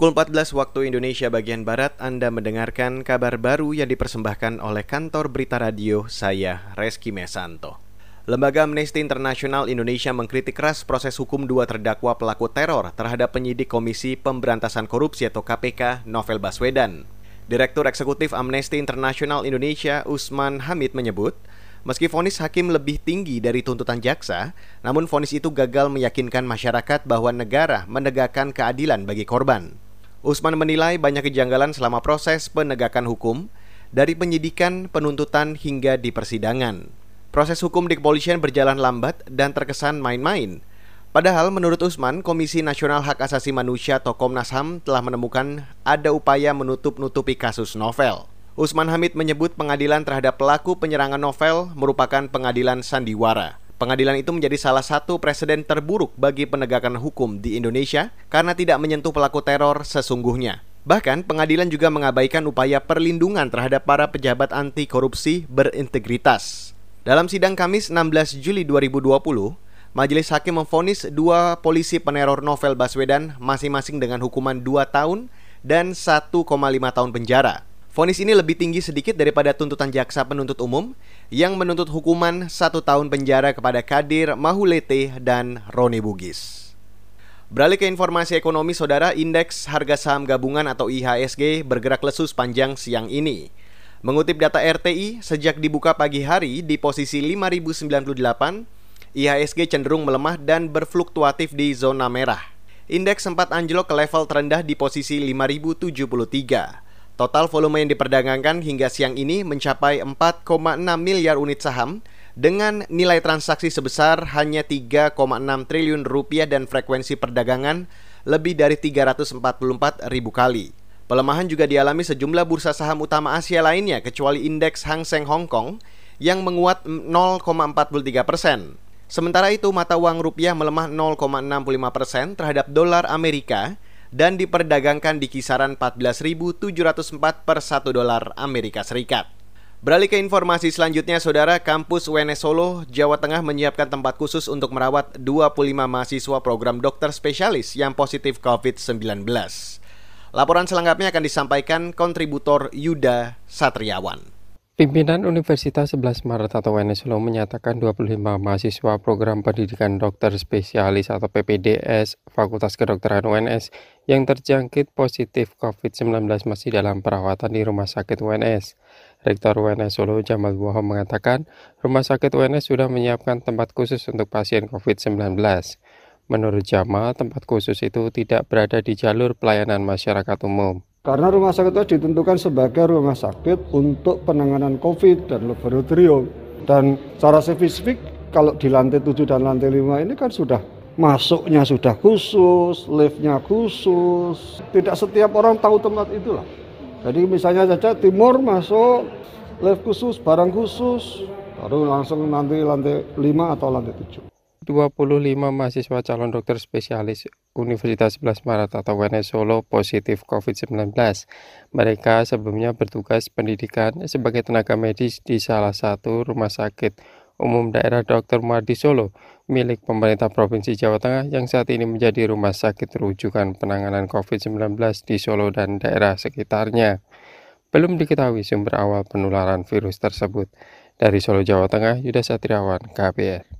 Pukul 14 waktu Indonesia bagian Barat, Anda mendengarkan kabar baru yang dipersembahkan oleh kantor berita radio saya, Reski Mesanto. Lembaga Amnesty International Indonesia mengkritik keras proses hukum dua terdakwa pelaku teror terhadap penyidik Komisi Pemberantasan Korupsi atau KPK, Novel Baswedan. Direktur Eksekutif Amnesty International Indonesia, Usman Hamid menyebut, Meski vonis hakim lebih tinggi dari tuntutan jaksa, namun vonis itu gagal meyakinkan masyarakat bahwa negara menegakkan keadilan bagi korban. Usman menilai banyak kejanggalan selama proses penegakan hukum, dari penyidikan, penuntutan hingga di persidangan. Proses hukum di kepolisian berjalan lambat dan terkesan main-main. Padahal menurut Usman, Komisi Nasional Hak Asasi Manusia atau Komnas HAM telah menemukan ada upaya menutup-nutupi kasus novel. Usman Hamid menyebut pengadilan terhadap pelaku penyerangan novel merupakan pengadilan sandiwara. Pengadilan itu menjadi salah satu presiden terburuk bagi penegakan hukum di Indonesia karena tidak menyentuh pelaku teror sesungguhnya. Bahkan pengadilan juga mengabaikan upaya perlindungan terhadap para pejabat anti korupsi berintegritas. Dalam sidang Kamis 16 Juli 2020, Majelis Hakim memfonis dua polisi peneror novel Baswedan masing-masing dengan hukuman 2 tahun dan 1,5 tahun penjara. Vonis ini lebih tinggi sedikit daripada tuntutan jaksa penuntut umum yang menuntut hukuman satu tahun penjara kepada Kadir Mahulete dan Roni Bugis. Beralih ke informasi ekonomi, saudara, indeks harga saham gabungan atau IHSG bergerak lesu sepanjang siang ini. Mengutip data RTI, sejak dibuka pagi hari di posisi 5098, IHSG cenderung melemah dan berfluktuatif di zona merah. Indeks sempat anjlok ke level terendah di posisi 5073. Total volume yang diperdagangkan hingga siang ini mencapai 4,6 miliar unit saham dengan nilai transaksi sebesar hanya 3,6 triliun rupiah dan frekuensi perdagangan lebih dari 344 ribu kali. Pelemahan juga dialami sejumlah bursa saham utama Asia lainnya kecuali indeks Hang Seng Hong Kong yang menguat 0,43 persen. Sementara itu mata uang rupiah melemah 0,65 persen terhadap dolar Amerika dan diperdagangkan di kisaran 14.704 per 1 dolar Amerika Serikat. Beralih ke informasi selanjutnya, Saudara, kampus UNS Solo, Jawa Tengah menyiapkan tempat khusus untuk merawat 25 mahasiswa program dokter spesialis yang positif COVID-19. Laporan selengkapnya akan disampaikan kontributor Yuda Satriawan. Pimpinan Universitas 11 Maret atau UNS Solo menyatakan 25 mahasiswa program pendidikan dokter spesialis atau PPDS Fakultas Kedokteran UNS yang terjangkit positif COVID-19 masih dalam perawatan di Rumah Sakit UNS. Rektor UNS Solo Jamal Woho mengatakan Rumah Sakit UNS sudah menyiapkan tempat khusus untuk pasien COVID-19. Menurut Jamal, tempat khusus itu tidak berada di jalur pelayanan masyarakat umum. Karena rumah sakit itu ditentukan sebagai rumah sakit untuk penanganan COVID dan laboratorium. Dan secara spesifik kalau di lantai 7 dan lantai 5 ini kan sudah masuknya sudah khusus, liftnya khusus. Tidak setiap orang tahu tempat itulah. Jadi misalnya saja timur masuk, lift khusus, barang khusus, baru langsung nanti lantai 5 atau lantai 7. 25 mahasiswa calon dokter spesialis Universitas 11 Maret atau UNS Solo positif COVID-19. Mereka sebelumnya bertugas pendidikan sebagai tenaga medis di salah satu rumah sakit umum daerah Dr. Mardi Solo milik pemerintah Provinsi Jawa Tengah yang saat ini menjadi rumah sakit rujukan penanganan COVID-19 di Solo dan daerah sekitarnya. Belum diketahui sumber awal penularan virus tersebut. Dari Solo, Jawa Tengah, Yuda Satriawan, KBR.